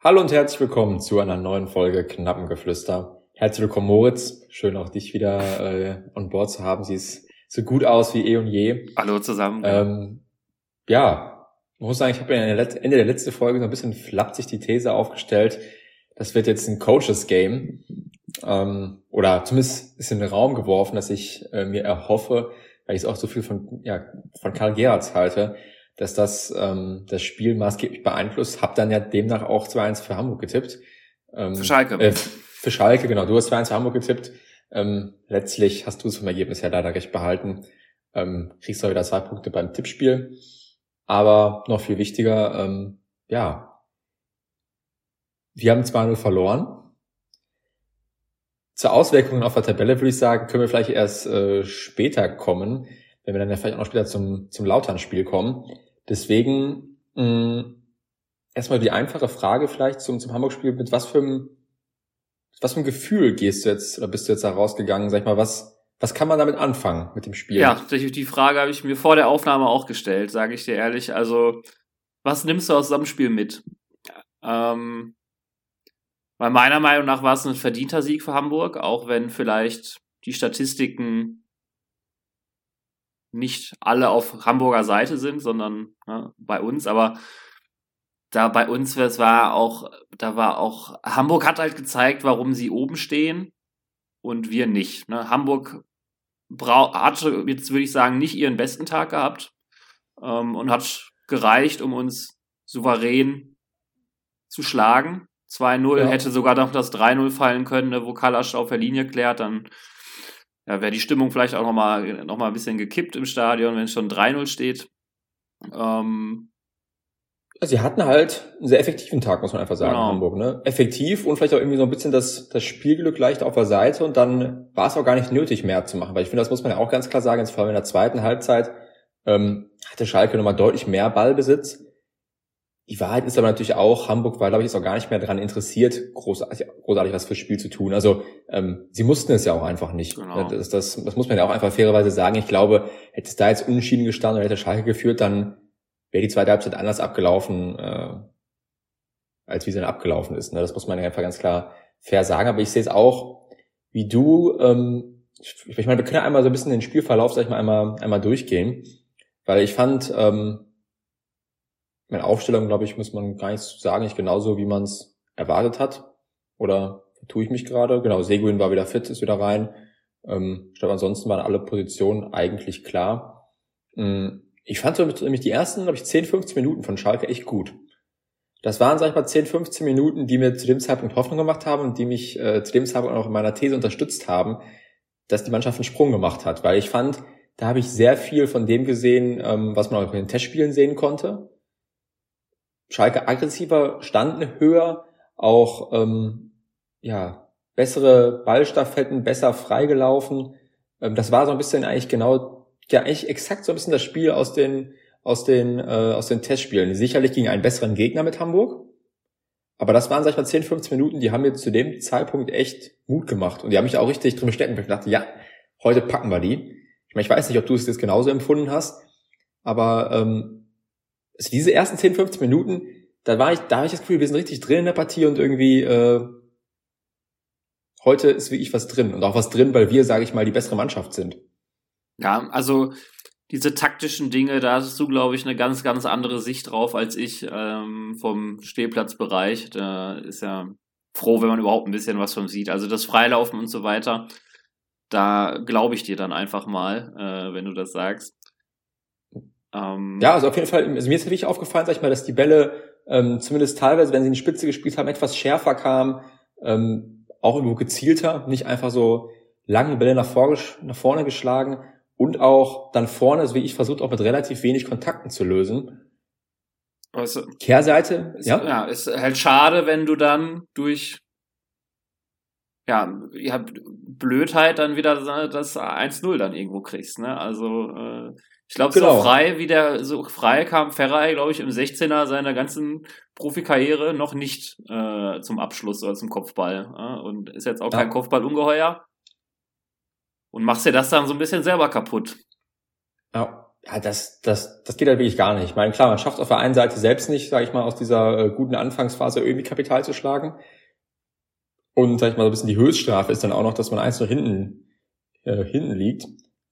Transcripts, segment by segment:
Hallo und herzlich willkommen zu einer neuen Folge Knappengeflüster. Herzlich willkommen, Moritz. Schön auch dich wieder äh, on board zu haben. Siehst so gut aus wie eh und je. Hallo zusammen. Ähm, ja, ich muss sagen, ich habe ja Ende der letzten Folge so ein bisschen flapsig die These aufgestellt, das wird jetzt ein Coaches-Game. Ähm, oder zumindest ist in den Raum geworfen, dass ich äh, mir erhoffe, weil ich es auch so viel von, ja, von Karl Gerhards halte, dass das ähm, das Spiel maßgeblich beeinflusst. Hab dann ja demnach auch 2-1 für Hamburg getippt. Ähm, für Schalke. Äh, für Schalke, genau. Du hast 2-1 für Hamburg getippt. Ähm, letztlich hast du es vom Ergebnis her leider recht behalten. Ähm, kriegst du wieder zwei Punkte beim Tippspiel. Aber noch viel wichtiger, ähm, ja, wir haben 2-0 verloren. Zur Auswirkungen auf der Tabelle würde ich sagen, können wir vielleicht erst äh, später kommen, wenn wir dann ja vielleicht auch noch später zum, zum Lautern-Spiel kommen. Deswegen mh, erstmal die einfache Frage vielleicht zum, zum Hamburg-Spiel. Mit was für einem, was für einem Gefühl gehst du jetzt oder bist du jetzt da rausgegangen? Sag ich mal, was, was kann man damit anfangen mit dem Spiel? Ja, die Frage habe ich mir vor der Aufnahme auch gestellt, sage ich dir ehrlich. Also, was nimmst du aus dem Spiel mit? Ähm, weil meiner Meinung nach war es ein verdienter Sieg für Hamburg, auch wenn vielleicht die Statistiken nicht alle auf Hamburger Seite sind, sondern ne, bei uns. Aber da bei uns, es war auch, da war auch, Hamburg hat halt gezeigt, warum sie oben stehen und wir nicht. Ne? Hamburg hatte, jetzt würde ich sagen, nicht ihren besten Tag gehabt ähm, und hat gereicht, um uns souverän zu schlagen. 2-0 ja. hätte sogar noch das 3-0 fallen können, ne, wo Kalasch auf der Linie klärt, dann ja, wäre die Stimmung vielleicht auch nochmal noch mal ein bisschen gekippt im Stadion, wenn es schon 3-0 steht. Ähm, sie hatten halt einen sehr effektiven Tag, muss man einfach sagen, genau. in Hamburg. Ne? Effektiv und vielleicht auch irgendwie so ein bisschen das, das Spielglück leicht auf der Seite und dann war es auch gar nicht nötig, mehr zu machen. Weil ich finde, das muss man ja auch ganz klar sagen, jetzt vor allem in der zweiten Halbzeit ähm, hatte Schalke nochmal deutlich mehr Ballbesitz. Die Wahrheit ist aber natürlich auch, Hamburg war, glaube ich, jetzt auch gar nicht mehr daran interessiert, großartig, großartig was fürs Spiel zu tun. Also ähm, sie mussten es ja auch einfach nicht. Genau. Das, das, das muss man ja auch einfach fairerweise sagen. Ich glaube, hätte es da jetzt unschieden gestanden oder hätte Schalke geführt, dann wäre die zweite Halbzeit anders abgelaufen, äh, als wie sie dann abgelaufen ist. Ne? Das muss man ja einfach ganz klar fair sagen. Aber ich sehe es auch, wie du, ähm, ich meine, wir können ja einmal so ein bisschen den Spielverlauf, sag ich mal, einmal, einmal durchgehen. Weil ich fand, ähm, meine Aufstellung, glaube ich, muss man gar nicht sagen, nicht genauso, wie man es erwartet hat. Oder tue ich mich gerade? Genau, Seguin war wieder fit, ist wieder rein. Ähm, ich glaube, ansonsten waren alle Positionen eigentlich klar. Ähm, ich fand so nämlich die ersten, glaube ich, 10, 15 Minuten von Schalke echt gut. Das waren, sag ich mal, 10, 15 Minuten, die mir zu dem Zeitpunkt Hoffnung gemacht haben und die mich äh, zu dem Zeitpunkt auch in meiner These unterstützt haben, dass die Mannschaft einen Sprung gemacht hat. Weil ich fand, da habe ich sehr viel von dem gesehen, ähm, was man auch in den Testspielen sehen konnte. Schalke aggressiver, standen höher, auch ähm, ja bessere Ballstaffetten, besser freigelaufen. Ähm, das war so ein bisschen eigentlich genau, ja eigentlich exakt so ein bisschen das Spiel aus den aus den äh, aus den Testspielen. Sicherlich gegen einen besseren Gegner mit Hamburg, aber das waren sag ich mal 10, 15 Minuten, die haben mir zu dem Zeitpunkt echt Mut gemacht und die haben mich auch richtig drin bestärkt. Ich dachte, ja, heute packen wir die. Ich meine, ich weiß nicht, ob du es jetzt genauso empfunden hast, aber ähm, also diese ersten 10, 15 Minuten, da war ich, da habe ich das Gefühl, wir sind richtig drin in der Partie und irgendwie äh, heute ist wirklich was drin und auch was drin, weil wir, sage ich mal, die bessere Mannschaft sind. Ja, also diese taktischen Dinge, da hast du, glaube ich, eine ganz, ganz andere Sicht drauf als ich ähm, vom Stehplatzbereich. Da ist ja froh, wenn man überhaupt ein bisschen was von sieht. Also das Freilaufen und so weiter, da glaube ich dir dann einfach mal, äh, wenn du das sagst. Ähm, ja, also auf jeden Fall, also mir ist wirklich aufgefallen, sag ich mal, dass die Bälle ähm, zumindest teilweise, wenn sie in die Spitze gespielt haben, etwas schärfer kamen, ähm, auch irgendwo gezielter, nicht einfach so lange Bälle nach, vor, nach vorne geschlagen und auch dann vorne, so wie ich versucht, auch mit relativ wenig Kontakten zu lösen. Also, Kehrseite, ist, ja. Ja, ist halt schade, wenn du dann durch ja, ja, Blödheit dann wieder das 1-0 dann irgendwo kriegst, ne? Also äh, ich glaube, genau. so frei wie der, so frei kam Ferrari, glaube ich, im 16er seiner ganzen Profikarriere noch nicht äh, zum Abschluss oder zum Kopfball. Äh? Und ist jetzt auch ja. kein Kopfballungeheuer. Und machst dir das dann so ein bisschen selber kaputt. Ja. ja, das, das, das geht halt wirklich gar nicht. Ich meine, klar, man schafft auf der einen Seite selbst nicht, sage ich mal, aus dieser äh, guten Anfangsphase irgendwie Kapital zu schlagen. Und, sag ich mal, so ein bisschen die Höchststrafe ist dann auch noch, dass man eins nur hinten, äh, hinten liegt,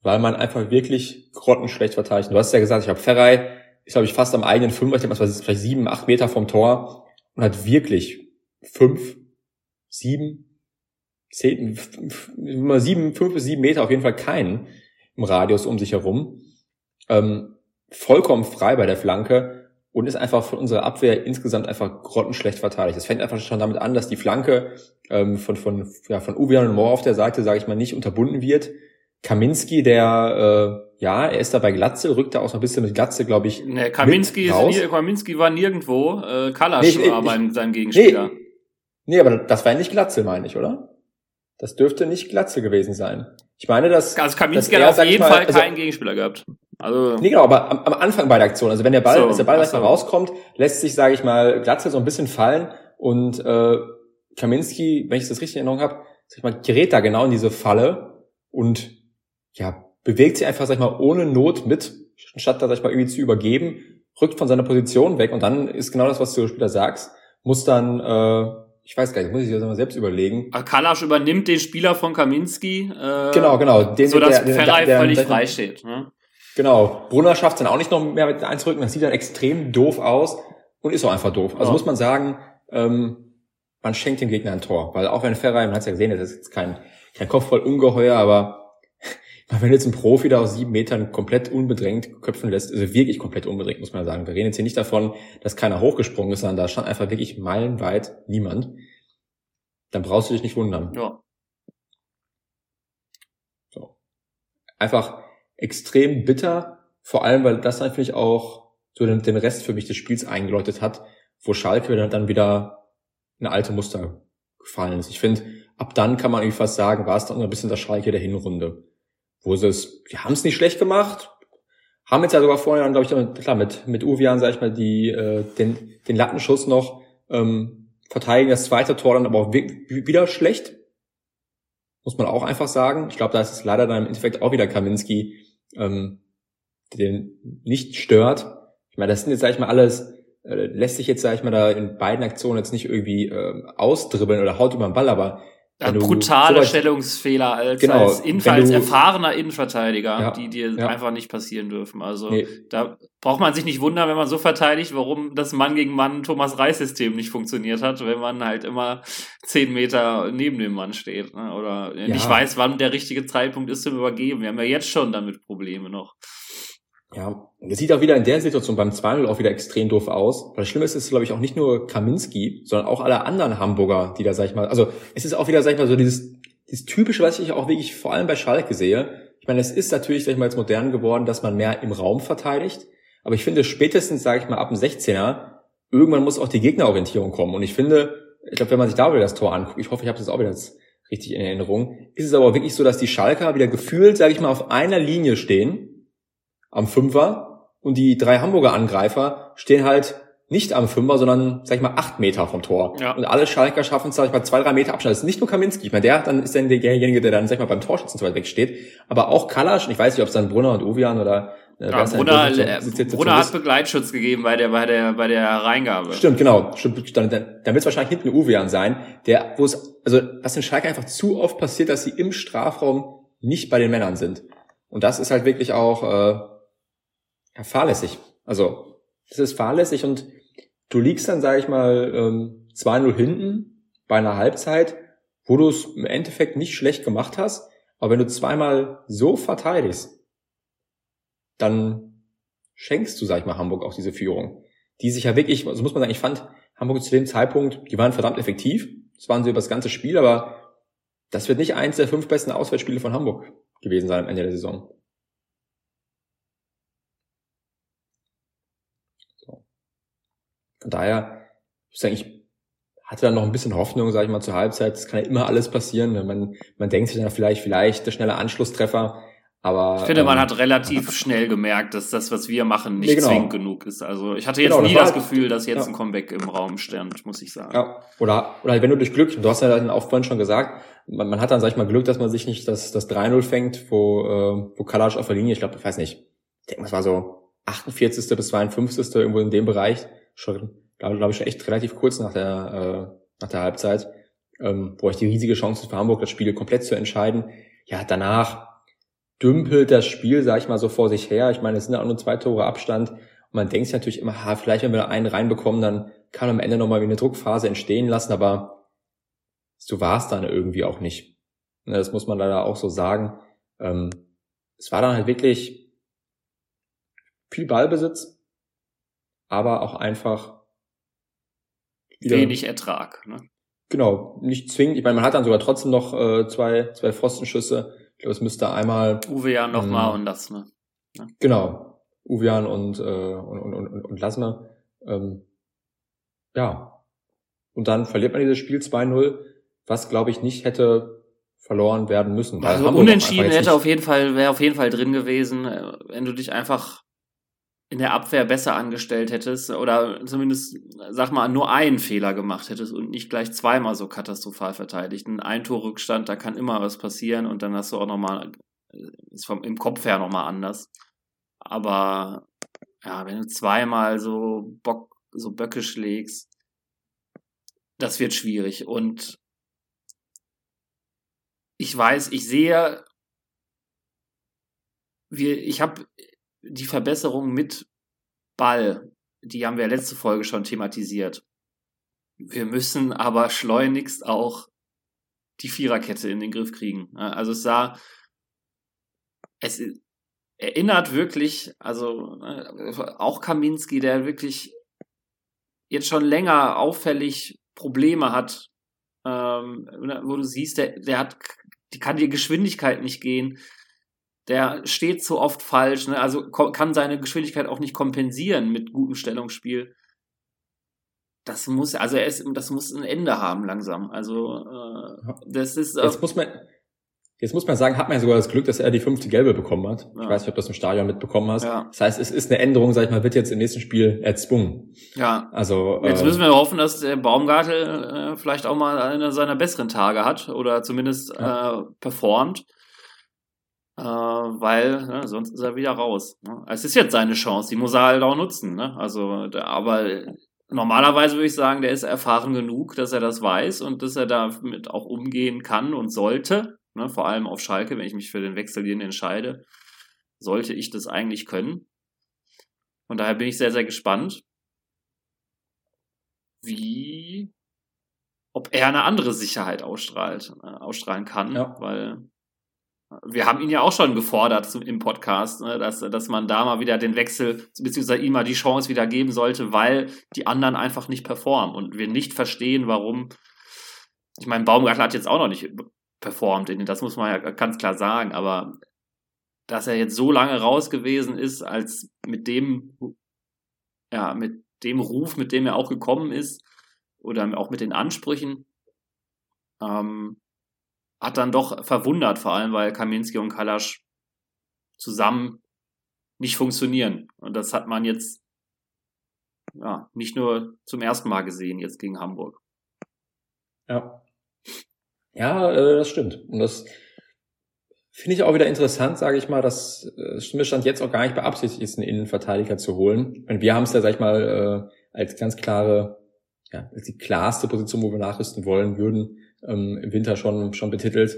weil man einfach wirklich grottenschlecht verteidigt. Du hast ja gesagt, ich habe Ferrei, ist glaube ich fast am eigenen Fünfer, ich denke, das war vielleicht sieben, acht Meter vom Tor und hat wirklich fünf, sieben, zehn, sieben, fünf bis sieben Meter auf jeden Fall keinen im Radius um sich herum. Ähm, vollkommen frei bei der Flanke und ist einfach von unserer Abwehr insgesamt einfach grottenschlecht verteidigt. Es fängt einfach schon damit an, dass die Flanke ähm, von, von, ja, von Uwe und Moore auf der Seite, sage ich mal, nicht unterbunden wird. Kaminski, der, äh, ja, er ist da bei Glatze, rückt da auch so ein bisschen mit Glatze, glaube ich. Nee, Kaminski, ist nie, Kaminski war nirgendwo. Äh, Kalasch nee, war ich, sein Gegenspieler. Nee, nee, aber das war ja nicht Glatze, meine ich, oder? Das dürfte nicht Glatze gewesen sein. Ich meine, dass. Also Kaminski dass er, hat auf jeden mal, Fall also, keinen Gegenspieler gehabt. Also nee, genau, aber am, am Anfang bei der Aktion, also wenn der Ball, so, als der Ball so. rauskommt, lässt sich, sage ich mal, Glatze so ein bisschen fallen und äh, Kaminski, wenn ich das richtig in Erinnerung habe, sag ich mal, gerät da genau in diese Falle und ja, bewegt sich einfach, sag ich mal, ohne Not mit, statt da, sag ich mal, irgendwie zu übergeben, rückt von seiner Position weg und dann ist genau das, was du später sagst, muss dann äh, ich weiß gar nicht, muss ich das mal selbst überlegen. Kalasch übernimmt den Spieler von Kaminski. Äh, genau, genau. Den, so dass Ferrei völlig frei steht. Ne? Genau. Brunner schafft dann auch nicht noch mehr mit einzurücken. Das sieht dann extrem doof aus und ist auch einfach doof. Also ja. muss man sagen, ähm, man schenkt dem Gegner ein Tor. Weil auch wenn Ferrari, man hat es ja gesehen, das ist jetzt kein, kein Kopfball ungeheuer, aber wenn jetzt ein Profi da aus sieben Metern komplett unbedrängt köpfen lässt, also wirklich komplett unbedrängt, muss man sagen. Wir reden jetzt hier nicht davon, dass keiner hochgesprungen ist, sondern da stand einfach wirklich meilenweit niemand. Dann brauchst du dich nicht wundern. Ja. So. Einfach, extrem bitter, vor allem, weil das natürlich auch so den, den Rest für mich des Spiels eingeläutet hat, wo Schalke dann wieder eine alte Muster gefallen ist. Ich finde, ab dann kann man irgendwie fast sagen, war es dann ein bisschen das Schalke der Hinrunde. Wo sie es, wir haben es nicht schlecht gemacht, haben jetzt ja sogar vorher dann, glaube ich, klar, mit, mit Uvian, sag ich mal, die, äh, den, den Lattenschuss noch ähm, verteidigen, das zweite Tor dann aber auch wieder schlecht. Muss man auch einfach sagen. Ich glaube, da ist es leider dann im Endeffekt auch wieder Kaminski, ähm, den nicht stört. Ich meine, das sind jetzt, sag ich mal, alles, äh, lässt sich jetzt, sag ich mal, da in beiden Aktionen jetzt nicht irgendwie äh, ausdribbeln oder haut über den Ball, aber ja, brutale Stellungsfehler als, genau, als, Inf als erfahrener Innenverteidiger, ja, die dir ja. einfach nicht passieren dürfen. Also nee. da braucht man sich nicht wundern, wenn man so verteidigt, warum das Mann gegen Mann Thomas Reis System nicht funktioniert hat, wenn man halt immer zehn Meter neben dem Mann steht ne? oder ja. nicht weiß, wann der richtige Zeitpunkt ist zum Übergeben. Wir haben ja jetzt schon damit Probleme noch. Ja, es sieht auch wieder in der Situation beim 2-0 auch wieder extrem doof aus. Weil das Schlimme ist, ist, glaube ich, auch nicht nur Kaminski, sondern auch alle anderen Hamburger, die da, sag ich mal, also es ist auch wieder, sag ich mal, so dieses, dieses Typische, was ich auch wirklich vor allem bei Schalke sehe. Ich meine, es ist natürlich, sag ich mal, jetzt modern geworden, dass man mehr im Raum verteidigt. Aber ich finde, spätestens, sage ich mal, ab dem 16er, irgendwann muss auch die Gegnerorientierung kommen. Und ich finde, ich glaube, wenn man sich da wieder das Tor anguckt, ich hoffe, ich habe das auch wieder jetzt richtig in Erinnerung, ist es aber wirklich so, dass die Schalker wieder gefühlt, sage ich mal, auf einer Linie stehen am Fünfer und die drei Hamburger Angreifer stehen halt nicht am Fünfer, sondern, sag ich mal, acht Meter vom Tor. Ja. Und alle Schalker schaffen es, sag ich mal, zwei, drei Meter Abstand. Das ist nicht nur Kaminski. Ich meine, der dann ist dann derjenige, der dann, sag ich mal, beim Torschützen so weit weg steht. Aber auch Kalasch, ich weiß nicht, ob es dann Brunner und Ovian oder äh, ja, Brunner, äh, Brunner hat Begleitschutz gegeben bei der, bei der, bei der Reingabe. Stimmt, genau. Stimmt, dann, dann, dann wird es wahrscheinlich hinten Uvian sein, der, wo es, also, was den Schalke einfach zu oft passiert, dass sie im Strafraum nicht bei den Männern sind. Und das ist halt wirklich auch, äh, fahrlässig. Also, das ist fahrlässig und du liegst dann, sage ich mal, ähm, 2-0 hinten bei einer Halbzeit, wo du es im Endeffekt nicht schlecht gemacht hast, aber wenn du zweimal so verteidigst, dann schenkst du, sag ich mal, Hamburg auch diese Führung. Die sich ja wirklich, also muss man sagen, ich fand Hamburg zu dem Zeitpunkt, die waren verdammt effektiv. Das waren sie über das ganze Spiel, aber das wird nicht eins der fünf besten Auswärtsspiele von Hamburg gewesen sein am Ende der Saison. Von daher, ich sage, ich hatte dann noch ein bisschen Hoffnung, sage ich mal, zur Halbzeit. Es kann ja immer alles passieren. Man, man denkt sich dann vielleicht, vielleicht der schnelle Anschlusstreffer. Aber, ich finde, ähm, man hat relativ schnell gemerkt, dass das, was wir machen, nicht nee, genau. zwingend genug ist. Also ich hatte jetzt genau, nie das, das Gefühl, dass jetzt ja. ein Comeback im Raum stand, muss ich sagen. Ja. Oder, oder wenn du durch Glück, du hast ja dann auch vorhin schon gesagt, man, man hat dann, sag ich mal, Glück, dass man sich nicht das, das 3-0 fängt, wo, äh, wo Kalasch auf der Linie, ich glaube, ich weiß nicht, ich denke, es war so 48. bis 52. irgendwo in dem Bereich, schon, glaube glaub ich, schon echt relativ kurz nach der, äh, nach der Halbzeit, ähm, wo ich die riesige Chance für Hamburg, das Spiel komplett zu entscheiden. Ja, danach dümpelt das Spiel, sag ich mal, so vor sich her. Ich meine, es sind auch nur zwei Tore Abstand. Und man denkt sich natürlich immer, ha, vielleicht wenn wir einen reinbekommen, dann kann am Ende nochmal wie eine Druckphase entstehen lassen, aber so war es dann irgendwie auch nicht. Ne, das muss man leider auch so sagen. Ähm, es war dann halt wirklich viel Ballbesitz, aber auch einfach wenig Ertrag. Ne? Genau, nicht zwingend. Ich meine, man hat dann sogar trotzdem noch äh, zwei, zwei Pfostenschüsse. Ich glaube, es müsste einmal. Uwe Jan nochmal ähm, und Lassme. Ja. Genau. Uwe Jan und, äh, und, und, und, und Lassme. Ähm, ja. Und dann verliert man dieses Spiel 2-0, was glaube ich nicht hätte verloren werden müssen. Also unentschieden hätte auf jeden Fall, wäre auf jeden Fall drin gewesen, äh, wenn du dich einfach in der Abwehr besser angestellt hättest oder zumindest, sag mal, nur einen Fehler gemacht hättest und nicht gleich zweimal so katastrophal verteidigt. Ein Eintorrückstand, da kann immer was passieren und dann hast du auch nochmal, äh, ist vom, im Kopf her nochmal anders. Aber ja, wenn du zweimal so Bock, so Böcke schlägst, das wird schwierig. Und ich weiß, ich sehe, wir, ich habe die Verbesserung mit Ball, die haben wir letzte Folge schon thematisiert. Wir müssen aber schleunigst auch die Viererkette in den Griff kriegen. Also es sah, es erinnert wirklich, also äh, auch Kaminski, der wirklich jetzt schon länger auffällig Probleme hat, ähm, wo du siehst, der, der hat, die kann die Geschwindigkeit nicht gehen der steht so oft falsch, ne? also kann seine Geschwindigkeit auch nicht kompensieren mit gutem Stellungsspiel. Das muss, also er ist, das muss ein Ende haben langsam. Also äh, das ist. Äh, jetzt muss man, jetzt muss man sagen, hat man ja sogar das Glück, dass er die fünfte Gelbe bekommen hat. Ja. Ich weiß nicht, ob du das im Stadion mitbekommen hast. Ja. Das heißt, es ist eine Änderung, sag ich mal, wird jetzt im nächsten Spiel erzwungen. Ja. Also jetzt äh, müssen wir hoffen, dass der Baumgartel äh, vielleicht auch mal einer seiner besseren Tage hat oder zumindest ja. äh, performt äh, weil ne, sonst ist er wieder raus. Ne? Es ist jetzt seine Chance, die muss er halt auch nutzen. Ne? Also, da, aber normalerweise würde ich sagen, der ist erfahren genug, dass er das weiß und dass er damit auch umgehen kann und sollte. Ne? Vor allem auf Schalke, wenn ich mich für den Wechsel hier entscheide, sollte ich das eigentlich können. Und daher bin ich sehr, sehr gespannt, wie, ob er eine andere Sicherheit ausstrahlt, äh, ausstrahlen kann, ja. weil wir haben ihn ja auch schon gefordert im Podcast, ne, dass, dass man da mal wieder den Wechsel, beziehungsweise ihm mal die Chance wieder geben sollte, weil die anderen einfach nicht performen und wir nicht verstehen, warum. Ich meine, Baumgartler hat jetzt auch noch nicht performt, das muss man ja ganz klar sagen, aber dass er jetzt so lange raus gewesen ist, als mit dem, ja, mit dem Ruf, mit dem er auch gekommen ist, oder auch mit den Ansprüchen, ähm, hat dann doch verwundert, vor allem weil Kaminski und Kalasch zusammen nicht funktionieren. Und das hat man jetzt ja, nicht nur zum ersten Mal gesehen, jetzt gegen Hamburg. Ja. Ja, äh, das stimmt. Und das finde ich auch wieder interessant, sage ich mal, dass äh, jetzt auch gar nicht beabsichtigt ist, einen Innenverteidiger zu holen. Und wir haben es ja, sag ich mal, äh, als ganz klare, ja, als die klarste Position, wo wir nachrüsten wollen würden, ähm, im Winter schon, schon betitelt.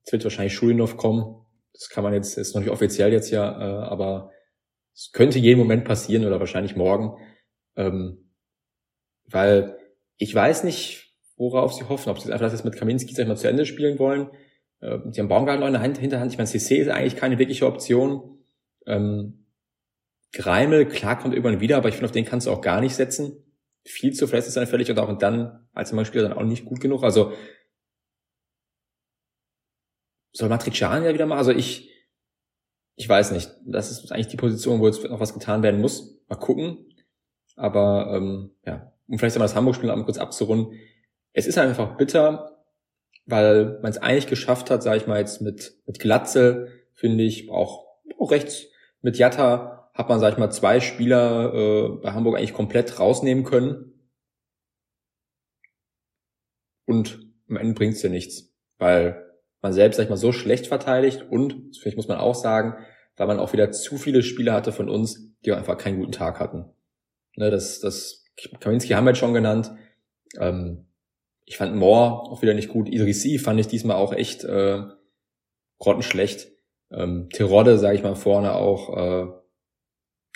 Jetzt wird wahrscheinlich Schulinov kommen. Das kann man jetzt, ist noch nicht offiziell jetzt ja, äh, aber es könnte jeden Moment passieren oder wahrscheinlich morgen. Ähm, weil ich weiß nicht, worauf sie hoffen, ob sie einfach das jetzt mit Kaminski sag ich mal, zu Ende spielen wollen. Ähm, sie haben Baumgarten in der Hinterhand. Ich meine, CC ist eigentlich keine wirkliche Option. Ähm, Greimel, klar, kommt irgendwann wieder, aber ich finde, auf den kannst du auch gar nicht setzen viel zu völlig und auch dann als Spieler dann auch nicht gut genug. Also soll Matrician ja wieder mal, also ich, ich weiß nicht. Das ist eigentlich die Position, wo jetzt noch was getan werden muss. Mal gucken. Aber ähm, ja, um vielleicht einmal das Hamburg-Spiel einmal kurz abzurunden. Es ist einfach bitter, weil man es eigentlich geschafft hat, sage ich mal jetzt mit mit Glatze, finde ich, auch, auch rechts mit Jatta hat man, sag ich mal, zwei Spieler äh, bei Hamburg eigentlich komplett rausnehmen können. Und am Ende bringt's ja nichts, weil man selbst, sag ich mal, so schlecht verteidigt und, vielleicht muss man auch sagen, weil man auch wieder zu viele Spieler hatte von uns, die einfach keinen guten Tag hatten. Ne, das, das Kaminski haben wir jetzt schon genannt. Ähm, ich fand Moore auch wieder nicht gut. Idrissi fand ich diesmal auch echt äh, grottenschlecht. Ähm, Tirode, sage ich mal, vorne auch äh,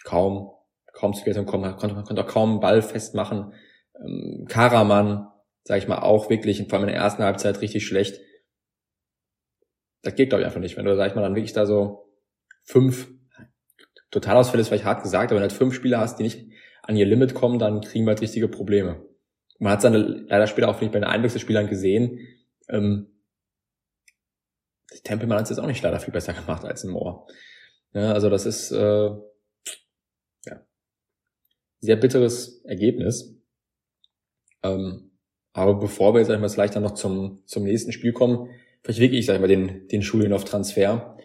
kaum, kaum zu Geltung kommen, konnte, konnte auch kaum einen Ball festmachen. Ähm, Karaman, sage ich mal, auch wirklich, vor allem in der ersten Halbzeit richtig schlecht. Das geht, glaube ich, einfach nicht. Wenn du, sag ich mal, dann wirklich da so fünf, Totalausfälle ist vielleicht hart gesagt, aber wenn du halt fünf Spieler hast, die nicht an ihr Limit kommen, dann kriegen wir halt richtige Probleme. Man hat es dann leider später auch nicht bei den Einwechselspielern gesehen. Ähm, Tempelmann hat es jetzt auch nicht leider viel besser gemacht als ein Moore. Ja, also das ist äh, sehr bitteres Ergebnis. Ähm, aber bevor wir jetzt einmal vielleicht dann noch zum, zum nächsten Spiel kommen, vielleicht wirklich, sag ich mal, den, den Schulinov-Transfer.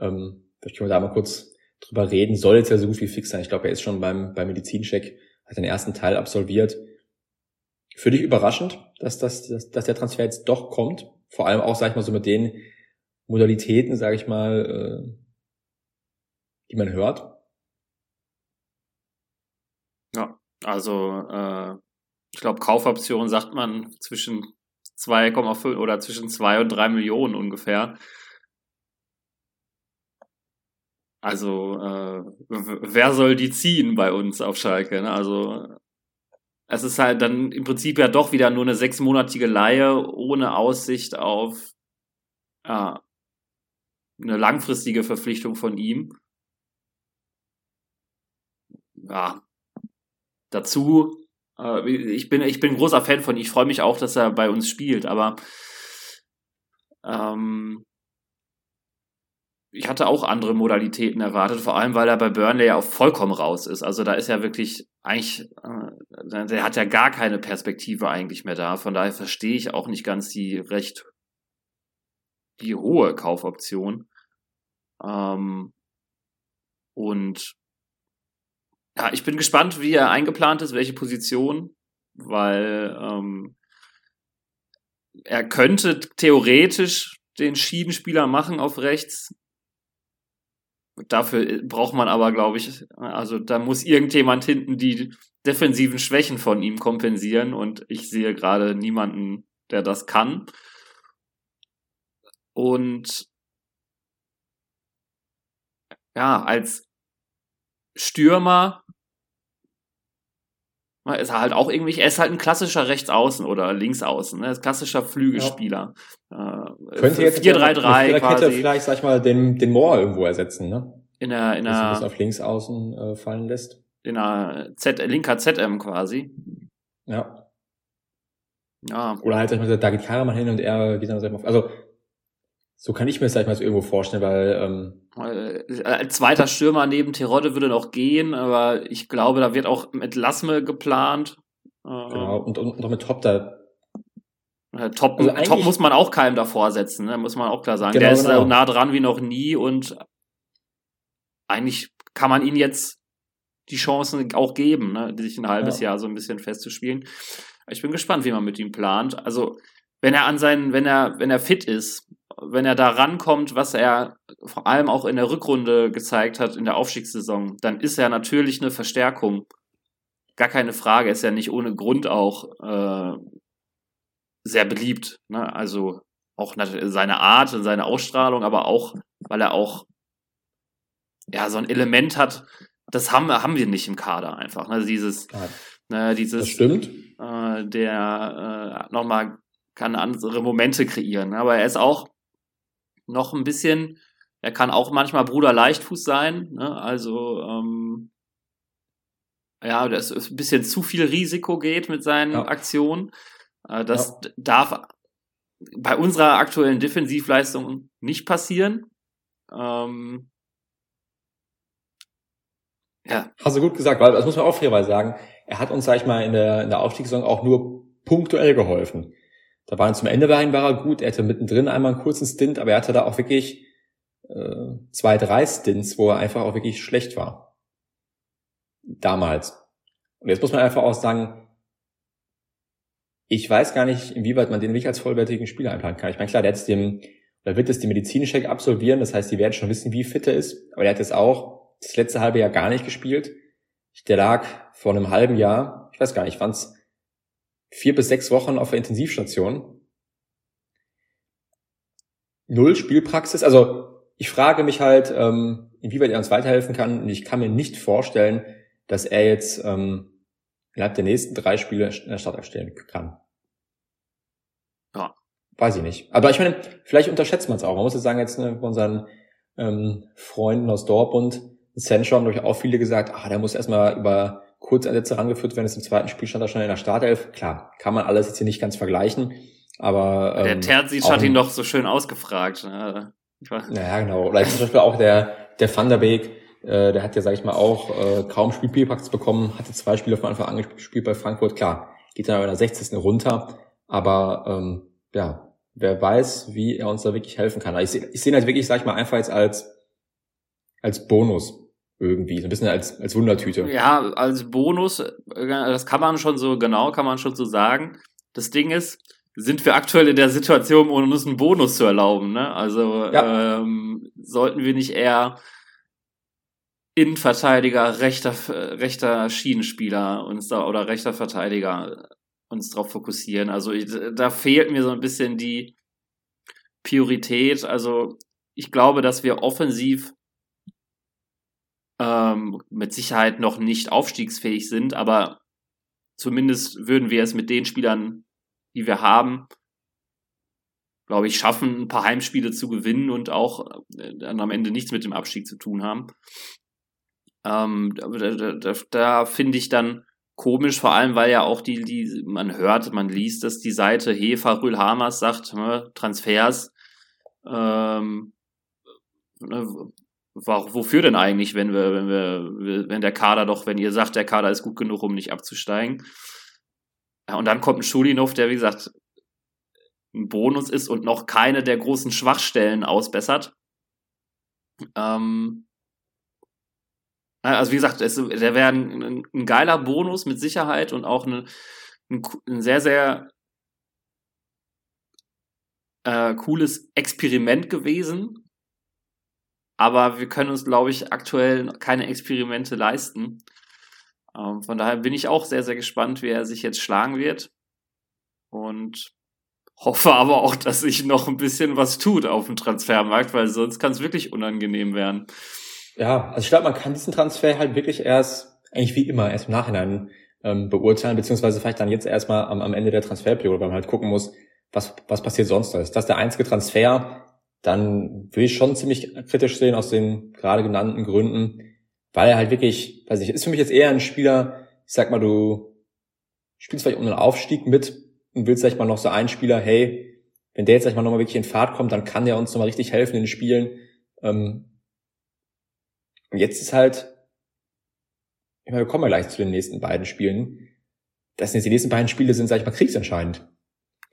Ähm, vielleicht können wir da mal kurz drüber reden. Soll jetzt ja so gut wie fix sein. Ich glaube, er ist schon beim, beim Medizincheck, hat den ersten Teil absolviert. Für dich überraschend, dass, das, dass, dass der Transfer jetzt doch kommt? Vor allem auch, sag ich mal, so mit den Modalitäten, sage ich mal, äh, die man hört? Ja, also äh, ich glaube, Kaufoption sagt man zwischen 2,5 oder zwischen 2 und 3 Millionen ungefähr. Also, äh, wer soll die ziehen bei uns auf Schalke? Ne? Also, es ist halt dann im Prinzip ja doch wieder nur eine sechsmonatige Leihe ohne Aussicht auf ja, eine langfristige Verpflichtung von ihm. Ja, dazu, äh, ich, bin, ich bin ein großer Fan von ihm. Ich freue mich auch, dass er bei uns spielt, aber ähm, ich hatte auch andere Modalitäten erwartet, vor allem weil er bei Burnley ja auch vollkommen raus ist. Also da ist ja wirklich eigentlich, äh, der hat ja gar keine Perspektive eigentlich mehr da. Von daher verstehe ich auch nicht ganz die recht die hohe Kaufoption. Ähm, und ja, ich bin gespannt, wie er eingeplant ist, welche Position, weil ähm, er könnte theoretisch den Schiedenspieler machen auf rechts. Dafür braucht man aber, glaube ich, also da muss irgendjemand hinten die defensiven Schwächen von ihm kompensieren und ich sehe gerade niemanden, der das kann. Und ja, als Stürmer ist er halt auch irgendwie, er ist halt ein klassischer Rechtsaußen oder Linksaußen, ne? klassischer Flügelspieler. Ja. Äh, Könnte jetzt 4-3-3 quasi. vielleicht, sag ich mal, den, den Moor irgendwo ersetzen, ne? In der, in der, auf Linksaußen äh, fallen lässt. In der Z, linker ZM quasi. Ja. Ja. Oder halt, sag ich mal, da geht Karaman hin und er geht dann, sag ich mal, also so kann ich mir das ich mal so irgendwo vorstellen, weil ähm, äh, als zweiter Stürmer neben Terodde würde noch gehen, aber ich glaube, da wird auch mit Lasme geplant. Genau, und, und, und auch mit Top da. Äh, Top, also Top muss man auch keinem davor setzen, ne? muss man auch klar sagen. Genau, Der ist genau. nah dran wie noch nie und eigentlich kann man ihn jetzt die Chancen auch geben, ne? sich ein halbes ja. Jahr so ein bisschen festzuspielen. Ich bin gespannt, wie man mit ihm plant. Also, wenn er an seinen, wenn er, wenn er fit ist, wenn er da rankommt, was er vor allem auch in der Rückrunde gezeigt hat, in der Aufstiegssaison, dann ist er natürlich eine Verstärkung. Gar keine Frage, ist ja nicht ohne Grund auch äh, sehr beliebt. Ne? Also auch seine Art und seine Ausstrahlung, aber auch, weil er auch ja so ein Element hat, das haben, haben wir nicht im Kader einfach. Ne? Dieses, ne, dieses, das stimmt. Äh, der äh, nochmal kann andere Momente kreieren. Ne? Aber er ist auch noch ein bisschen, er kann auch manchmal Bruder Leichtfuß sein, ne? also ähm, ja, dass es ein bisschen zu viel Risiko geht mit seinen ja. Aktionen. Äh, das ja. darf bei unserer aktuellen Defensivleistung nicht passieren. Ähm, ja. Hast du gut gesagt, weil das muss man auch fairerweise sagen. Er hat uns, sag ich mal, in der, in der Aufstiegssaison auch nur punktuell geholfen. Da waren zum Ende dahin war er gut. Er hatte mittendrin einmal einen kurzen Stint, aber er hatte da auch wirklich äh, zwei, drei Stints, wo er einfach auch wirklich schlecht war. Damals. Und jetzt muss man einfach auch sagen, ich weiß gar nicht, inwieweit man den wirklich als vollwertigen Spieler einplanen kann. Ich meine, klar, der jetzt dem Er wird jetzt die Medizincheck absolvieren, das heißt, die werden schon wissen, wie fit er ist. Aber er hat jetzt auch das letzte halbe Jahr gar nicht gespielt. Der lag vor einem halben Jahr, ich weiß gar nicht, wann es vier bis sechs Wochen auf der Intensivstation. Null Spielpraxis. Also ich frage mich halt, ähm, inwieweit er uns weiterhelfen kann. Und ich kann mir nicht vorstellen, dass er jetzt ähm, innerhalb der nächsten drei Spiele in der Startelf stellen kann. Ja. Weiß ich nicht. Aber ich meine, vielleicht unterschätzt man es auch. Man muss jetzt sagen, jetzt ne, von unseren ähm, Freunden aus Dortmund, Sancho haben durch auch viele gesagt, ah, der muss erstmal über Kurzeinsätze rangeführt werden, ist im zweiten Spiel stand er schon in der Startelf. Klar, kann man alles jetzt hier nicht ganz vergleichen, aber... Ähm, der Terzic hat ihn doch so schön ausgefragt. Ne? Naja, genau. Oder zum Beispiel auch der, der Van der Beek, äh, der hat ja, sag ich mal, auch äh, kaum Spielpraxis bekommen, hatte zwei Spiele von Anfang an gespielt bei Frankfurt. Klar, geht dann aber in der 60. runter, aber ähm, ja, wer weiß, wie er uns da wirklich helfen kann. Ich sehe ich seh ihn halt wirklich, sag ich mal, einfach jetzt als, als Bonus irgendwie, so ein bisschen als, als Wundertüte. Ja, als Bonus, das kann man schon so, genau, kann man schon so sagen. Das Ding ist, sind wir aktuell in der Situation, um uns einen Bonus zu erlauben, ne? Also ja. ähm, sollten wir nicht eher Innenverteidiger, rechter, rechter Schienenspieler uns da oder rechter Verteidiger uns darauf fokussieren. Also da fehlt mir so ein bisschen die Priorität. Also ich glaube, dass wir offensiv ähm, mit Sicherheit noch nicht aufstiegsfähig sind, aber zumindest würden wir es mit den Spielern, die wir haben, glaube ich, schaffen, ein paar Heimspiele zu gewinnen und auch äh, dann am Ende nichts mit dem Abstieg zu tun haben. Ähm, da, da, da, finde ich dann komisch, vor allem weil ja auch die, die, man hört, man liest, dass die Seite Hefa Rül Hamas sagt, ne, Transfers, ähm, ne, wofür denn eigentlich, wenn wir, wenn wir, wenn der Kader doch, wenn ihr sagt, der Kader ist gut genug, um nicht abzusteigen. Und dann kommt ein Schulinov, der, wie gesagt, ein Bonus ist und noch keine der großen Schwachstellen ausbessert. Ähm, also wie gesagt, es, der wäre ein, ein, geiler Bonus mit Sicherheit und auch eine, ein, ein sehr, sehr äh, cooles Experiment gewesen. Aber wir können uns, glaube ich, aktuell keine Experimente leisten. Ähm, von daher bin ich auch sehr, sehr gespannt, wie er sich jetzt schlagen wird. Und hoffe aber auch, dass sich noch ein bisschen was tut auf dem Transfermarkt, weil sonst kann es wirklich unangenehm werden. Ja, also ich glaube, man kann diesen Transfer halt wirklich erst, eigentlich wie immer, erst im Nachhinein ähm, beurteilen, beziehungsweise vielleicht dann jetzt erstmal am, am Ende der Transferperiode, weil man halt gucken muss, was, was passiert sonst da. Ist das der einzige Transfer? Dann will ich schon ziemlich kritisch sehen aus den gerade genannten Gründen, weil er halt wirklich, weiß ich, ist für mich jetzt eher ein Spieler, ich sag mal, du spielst vielleicht um einen Aufstieg mit und willst vielleicht mal noch so einen Spieler, hey, wenn der jetzt sag mal nochmal wirklich in Fahrt kommt, dann kann der uns nochmal richtig helfen in den Spielen. Ähm, und jetzt ist halt, ich meine, wir kommen ja gleich zu den nächsten beiden Spielen. Das sind jetzt die nächsten beiden Spiele sind, sag ich mal, kriegsentscheidend.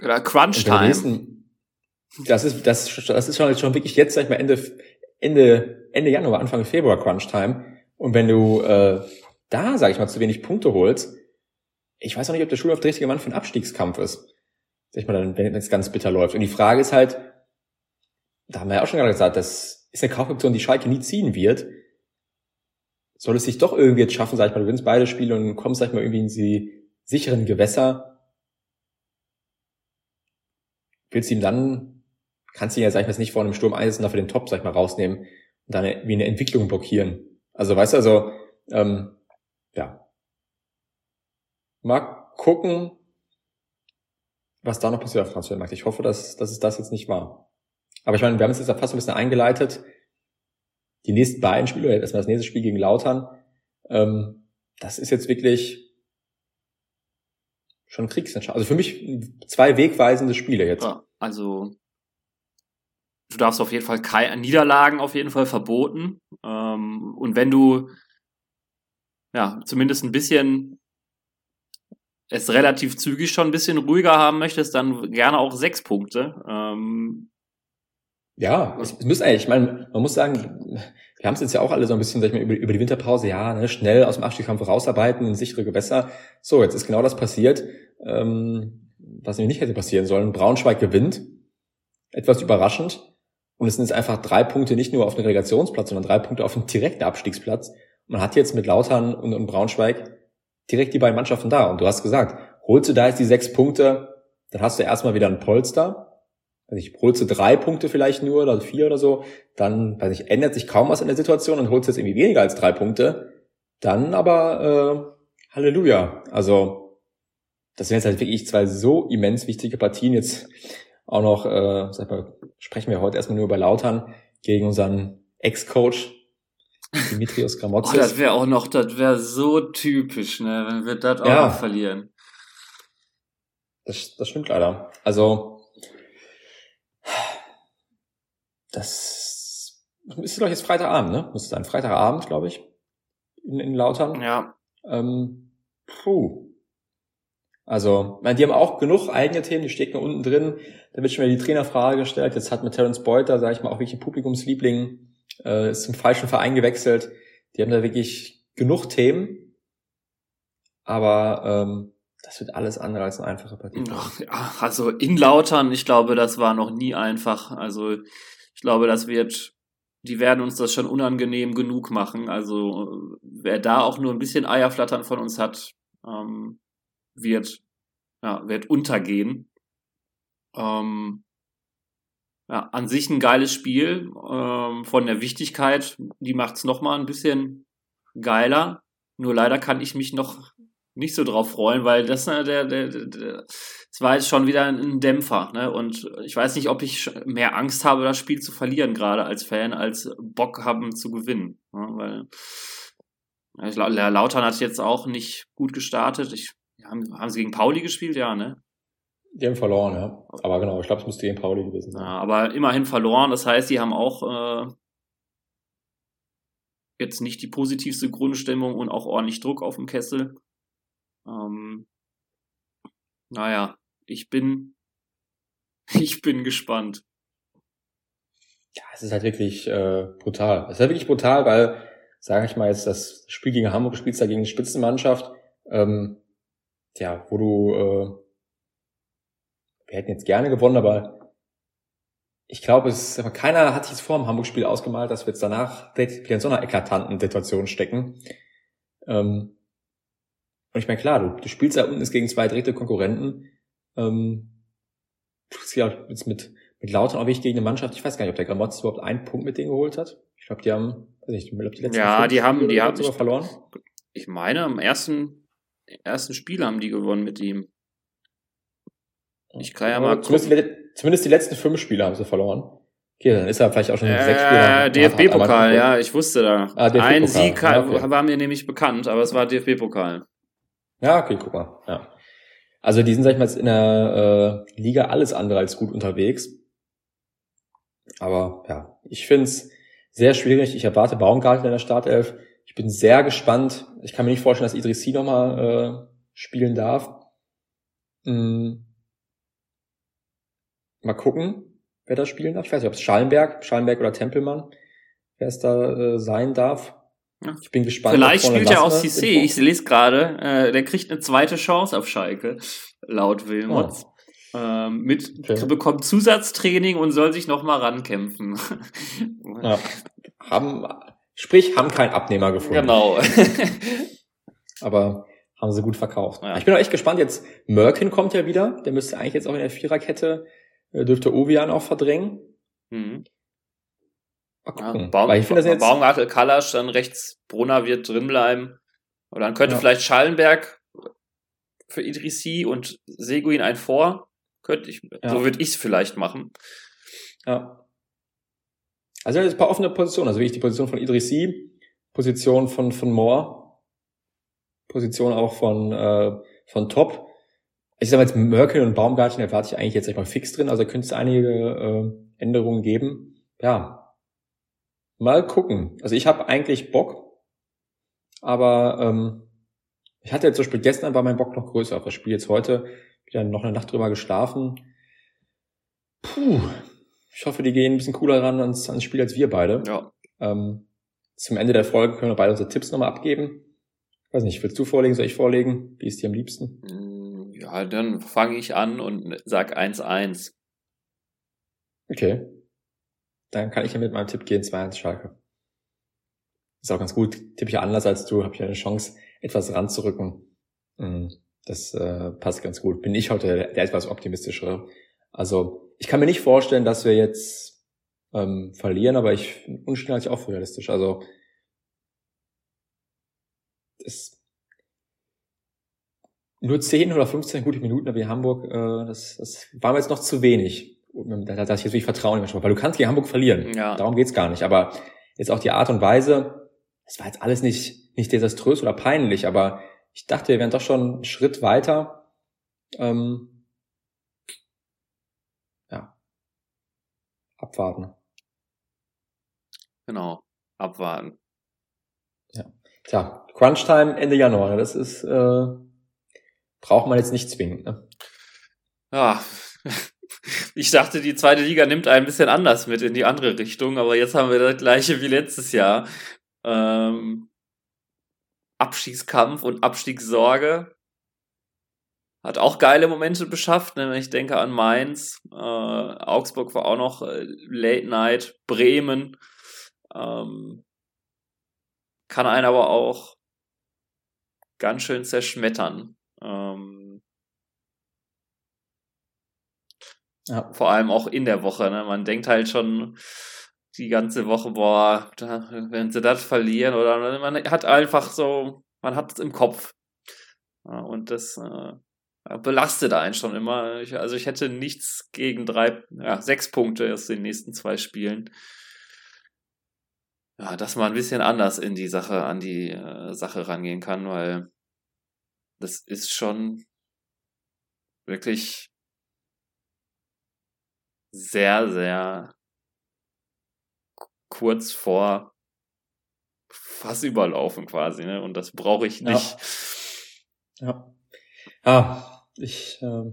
Oder Crunch-Time. Das ist, das, das ist schon, schon wirklich jetzt, sag ich mal, Ende, Ende, Ende Januar, Anfang Februar Crunch-Time. Und wenn du äh, da, sag ich mal, zu wenig Punkte holst, ich weiß auch nicht, ob der Schulhof der richtige Mann für einen Abstiegskampf ist. Sag ich mal, wenn es ganz bitter läuft. Und die Frage ist halt, da haben wir ja auch schon gerade gesagt, das ist eine Kaufoption, die Schalke nie ziehen wird soll es sich doch irgendwie jetzt schaffen, sag ich mal, du gewinnst beide Spiele und kommst, sag ich mal, irgendwie in die sicheren Gewässer, willst du ihm dann, kannst du ihn ja, sag ich mal, nicht vor einem Sturm einsetzen, dafür den Top, sag ich mal, rausnehmen und dann wie eine Entwicklung blockieren. Also, weißt du, also, ähm, ja. Mal gucken, was da noch passiert auf Transfermarkt. Ich hoffe, dass, dass es das jetzt nicht war. Aber ich meine, wir haben es jetzt fast ein bisschen eingeleitet die nächsten beiden Spiele, erstmal das nächste Spiel gegen Lautern, ähm, das ist jetzt wirklich schon Kriegsentscheidung. Also für mich zwei wegweisende Spiele jetzt. Ja, also du darfst auf jeden Fall keine Niederlagen auf jeden Fall verboten. Ähm, und wenn du ja zumindest ein bisschen es relativ zügig schon ein bisschen ruhiger haben möchtest, dann gerne auch sechs Punkte. Ähm, ja, es, müssen eigentlich, ich meine, man muss sagen, wir haben es jetzt ja auch alle so ein bisschen, sag ich mal, über, über die Winterpause, ja, ne, schnell aus dem Abstiegskampf rausarbeiten in sichere Gewässer. So, jetzt ist genau das passiert, ähm, was nämlich nicht hätte passieren sollen. Braunschweig gewinnt, etwas überraschend. Und es sind jetzt einfach drei Punkte nicht nur auf den Relegationsplatz, sondern drei Punkte auf den direkten Abstiegsplatz. Man hat jetzt mit Lautern und, und Braunschweig direkt die beiden Mannschaften da. Und du hast gesagt, holst du da jetzt die sechs Punkte, dann hast du erstmal wieder ein Polster. Also ich holst du drei Punkte vielleicht nur oder vier oder so, dann, weiß ich, ändert sich kaum was in der Situation und holst jetzt irgendwie weniger als drei Punkte. Dann aber äh, Halleluja. Also das sind jetzt halt wirklich zwei so immens wichtige Partien. Jetzt auch noch, äh, sag mal, sprechen wir heute erstmal nur über Lautern gegen unseren Ex-Coach Dimitrios Gramotzes. Oh, das wäre auch noch, das wäre so typisch, ne, wenn wir das auch ja. noch verlieren. Das, das stimmt leider. Also, das ist doch jetzt Freitagabend, ne? Muss sein. Freitagabend, glaube ich. In, in Lautern. Ja. Ähm, puh. Also, meine, die haben auch genug eigene Themen, die stecken unten drin. Da wird schon wieder die Trainerfrage gestellt. Jetzt hat mit Terence Beuter, sage ich mal, auch wirklich Publikumsliebling äh, ist zum falschen Verein gewechselt. Die haben da wirklich genug Themen, aber ähm, das wird alles andere als eine einfache Partie. Ja, also in Lautern, ich glaube, das war noch nie einfach. Also ich glaube, das wird, die werden uns das schon unangenehm genug machen. Also wer da auch nur ein bisschen Eierflattern von uns hat, ähm, wird, ja, wird untergehen. Ähm, ja, an sich ein geiles Spiel. Ähm, von der Wichtigkeit, die macht es nochmal ein bisschen geiler. Nur leider kann ich mich noch nicht so drauf freuen, weil das, äh, der, der, der, das war jetzt schon wieder ein Dämpfer. Ne? Und ich weiß nicht, ob ich mehr Angst habe, das Spiel zu verlieren, gerade als Fan, als Bock haben zu gewinnen. Ne? Weil ich, Lautern hat jetzt auch nicht gut gestartet. Ich, haben, haben sie gegen Pauli gespielt? Ja, ne? Die haben verloren, ja. Aber genau, ich glaube, es müsste gegen Pauli gewesen sein. Ja, aber immerhin verloren. Das heißt, die haben auch äh, jetzt nicht die positivste Grundstimmung und auch ordentlich Druck auf dem Kessel. Ähm, naja, ich bin, ich bin gespannt. Ja, es ist halt wirklich äh, brutal. Es ist halt wirklich brutal, weil, sage ich mal jetzt, das Spiel gegen Hamburg spielst da gegen eine Spitzenmannschaft, ähm, ja, wo du äh, wir hätten jetzt gerne gewonnen, aber ich glaube, es aber keiner hat sich vor dem Hamburg-Spiel ausgemalt, dass wir jetzt danach wieder in so einer eklatanten Situation stecken. Ähm, und ich meine, klar, du, du spielst da unten gegen zwei dritte Konkurrenten. Ähm, jetzt mit, mit Lautern auch wirklich gegen eine Mannschaft. Ich weiß gar nicht, ob der Gramotz überhaupt einen Punkt mit denen geholt hat. Ich glaube, die haben, weiß nicht, ich glaube, die letzten Ja, die haben, die haben sogar verloren. Ich meine, am ersten, ersten Spiel haben die gewonnen mit ihm. Ich kann ja mal zumindest die, zumindest die letzten fünf Spiele haben sie verloren. Okay, dann ist er vielleicht auch schon äh, sechs Spiele. DFB-Pokal, ja, ich wusste da. Ah, Ein Sieg ja, okay. war mir nämlich bekannt, aber es war DFB-Pokal. Ja, okay, guck mal. Ja. Also die sind, sag ich mal, jetzt in der äh, Liga alles andere als gut unterwegs. Aber ja, ich find's sehr schwierig. Ich erwarte Baumgarten in der Startelf. Ich bin sehr gespannt. Ich kann mir nicht vorstellen, dass Idrissi nochmal äh, spielen darf. Mhm. Mal gucken, wer da spielen darf. Ich weiß nicht, ob es Schallenberg, Schallenberg oder Tempelmann, wer es da äh, sein darf. Ich bin gespannt. Vielleicht spielt er aus Cissé. Ich lese gerade, äh, der kriegt eine zweite Chance auf Schalke, laut Wilmots. Oh. Ähm, mit okay. bekommt Zusatztraining und soll sich noch mal rankämpfen. ja. Haben, sprich, haben keinen Abnehmer gefunden. Genau. Aber haben sie gut verkauft. Ja. Ich bin auch echt gespannt. Jetzt Merkin kommt ja wieder. Der müsste eigentlich jetzt auch in der Viererkette äh, dürfte Ovian auch verdrängen. Mhm. Mal gucken. Ja, Baum, Weil ich finde das jetzt Baumgartel, Kalasch, dann rechts Brunner wird drin bleiben. Oder dann könnte ja. vielleicht Schallenberg für Idrissi und Seguin ein Vor. Könnte ich, ja. so würde ich es vielleicht machen. Ja. Also ein paar offene Positionen. Also wie ich die Position von Idrissi, Position von, von Moore, Position auch von, äh, von Top ich sag mal jetzt Merkel und Baumgarten erwarte ich eigentlich jetzt echt mal fix drin, also könnte es einige äh, Änderungen geben. Ja, mal gucken. Also ich habe eigentlich Bock, aber ähm, ich hatte jetzt zum Beispiel gestern war mein Bock noch größer auf das Spiel jetzt heute. Wieder noch eine Nacht drüber geschlafen. Puh, ich hoffe, die gehen ein bisschen cooler ran ans, ans Spiel als wir beide. Ja. Ähm, zum Ende der Folge können wir beide unsere Tipps nochmal abgeben. Weiß nicht, willst du vorlegen, soll ich vorlegen? Wie ist dir am liebsten? Mhm. Ja, dann fange ich an und sag 1-1. Okay. dann kann ich ja mit meinem Tipp gehen, 2-1 Schalke. Ist auch ganz gut. Tipp ich anders als du, habe ich eine Chance, etwas ranzurücken. Mhm. Das äh, passt ganz gut. Bin ich heute der, der etwas optimistischere. Also ich kann mir nicht vorstellen, dass wir jetzt ähm, verlieren, aber ich unschnell ich auch realistisch. Also das, nur 10 oder 15 gute Minuten wie Hamburg, äh, das, das war mir jetzt noch zu wenig. Da, da, da ich jetzt wirklich Vertrauen in weil du kannst gegen Hamburg verlieren. Ja. Darum geht's gar nicht. Aber jetzt auch die Art und Weise, es war jetzt alles nicht, nicht desaströs oder peinlich, aber ich dachte, wir wären doch schon einen Schritt weiter. Ähm, Abwarten. Genau, abwarten. Ja. Tja, Crunch-Time Ende Januar, das ist, äh, braucht man jetzt nicht zwingend. Ne? Ja, ich dachte, die zweite Liga nimmt ein bisschen anders mit in die andere Richtung, aber jetzt haben wir das gleiche wie letztes Jahr. Ähm, Abstiegskampf und Abstiegssorge. Hat auch geile Momente beschafft, ne? ich denke an Mainz, äh, Augsburg war auch noch äh, Late Night, Bremen. Ähm, kann einen aber auch ganz schön zerschmettern. Ähm, ja. Vor allem auch in der Woche. Ne? Man denkt halt schon die ganze Woche, boah, da, wenn sie das verlieren oder man hat einfach so, man hat es im Kopf. Und das äh, belastet einen schon immer. Ich, also ich hätte nichts gegen drei, ja, sechs Punkte aus den nächsten zwei Spielen. Ja, dass man ein bisschen anders in die Sache, an die äh, Sache rangehen kann, weil das ist schon wirklich sehr, sehr kurz vor fast überlaufen quasi, ne? Und das brauche ich nicht. Ja. ja. Ah, ich äh,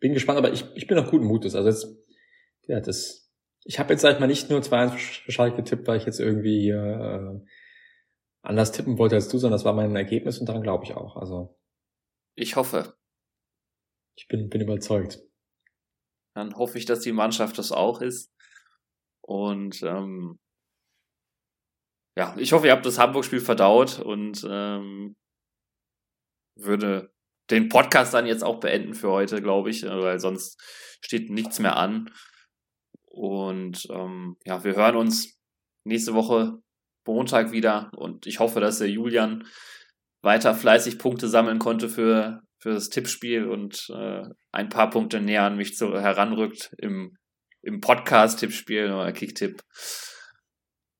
bin gespannt, aber ich, ich bin noch guten Mutes. Also jetzt, ja, das, ich habe jetzt sag ich mal nicht nur 2-1 für Schalke getippt, weil ich jetzt irgendwie äh, anders tippen wollte als du, sondern das war mein Ergebnis und daran glaube ich auch. Also ich hoffe. Ich bin, bin überzeugt. Dann hoffe ich, dass die Mannschaft das auch ist. Und ähm, ja, ich hoffe, ihr habt das Hamburg-Spiel verdaut und ähm, würde den Podcast dann jetzt auch beenden für heute, glaube ich, weil sonst steht nichts mehr an. Und ähm, ja, wir hören uns nächste Woche Montag wieder und ich hoffe, dass der Julian weiter fleißig Punkte sammeln konnte für, für das Tippspiel und äh, ein paar Punkte näher an mich zu, heranrückt im, im Podcast-Tippspiel oder Kicktipp.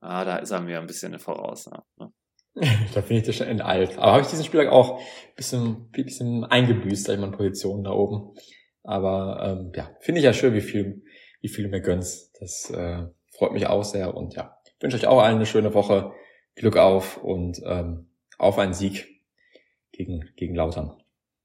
Ah, da ist er mir ein bisschen voraus. Ne? Da finde ich das schon enteilt. Aber habe ich diesen Spieltag auch ein bisschen, bisschen eingebüßt, sag ich mal, in Positionen da oben. Aber ähm, ja, finde ich ja schön, wie viel, wie viel du mir gönnst. Das äh, freut mich auch sehr und ja, wünsche euch auch allen eine schöne Woche. Glück auf und ähm, auf einen Sieg gegen, gegen Lautern.